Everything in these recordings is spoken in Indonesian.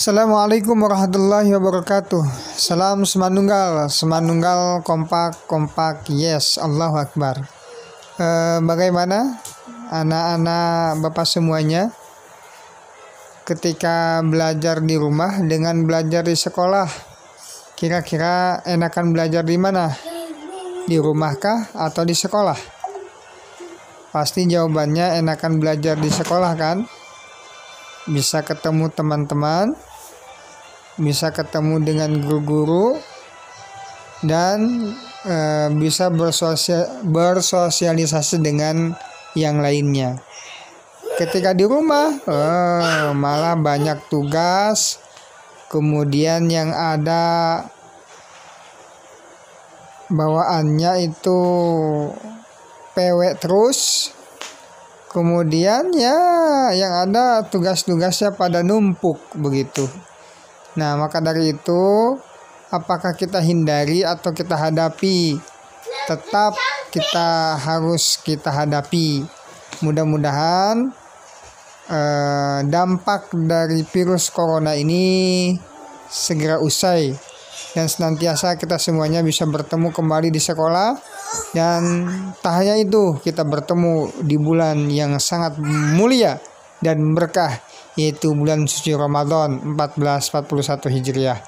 Assalamualaikum warahmatullahi wabarakatuh. Salam semanunggal, semanunggal kompak kompak. Yes, Allahu Akbar. E, bagaimana anak-anak bapak semuanya ketika belajar di rumah dengan belajar di sekolah? Kira-kira enakan belajar di mana? Di rumahkah atau di sekolah? Pasti jawabannya enakan belajar di sekolah kan? Bisa ketemu teman-teman, bisa ketemu dengan guru-guru, dan e, bisa bersosial, bersosialisasi dengan yang lainnya. Ketika di rumah, e, malah banyak tugas, kemudian yang ada bawaannya itu PW terus kemudian ya yang ada tugas-tugasnya pada numpuk begitu nah maka dari itu apakah kita hindari atau kita hadapi? Tetap kita harus kita hadapi. Mudah-mudahan eh, dampak dari virus corona ini segera usai dan senantiasa kita semuanya bisa bertemu kembali di sekolah dan tak hanya itu kita bertemu di bulan yang sangat mulia dan berkah yaitu bulan suci Ramadan 1441 Hijriah.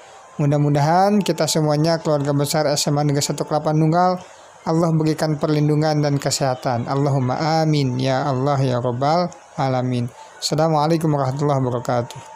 Mudah-mudahan kita semuanya keluarga besar SMA Negeri 1 Kelapa Nunggal Allah berikan perlindungan dan kesehatan. Allahumma amin ya Allah ya Rabbal alamin. Assalamualaikum warahmatullahi wabarakatuh.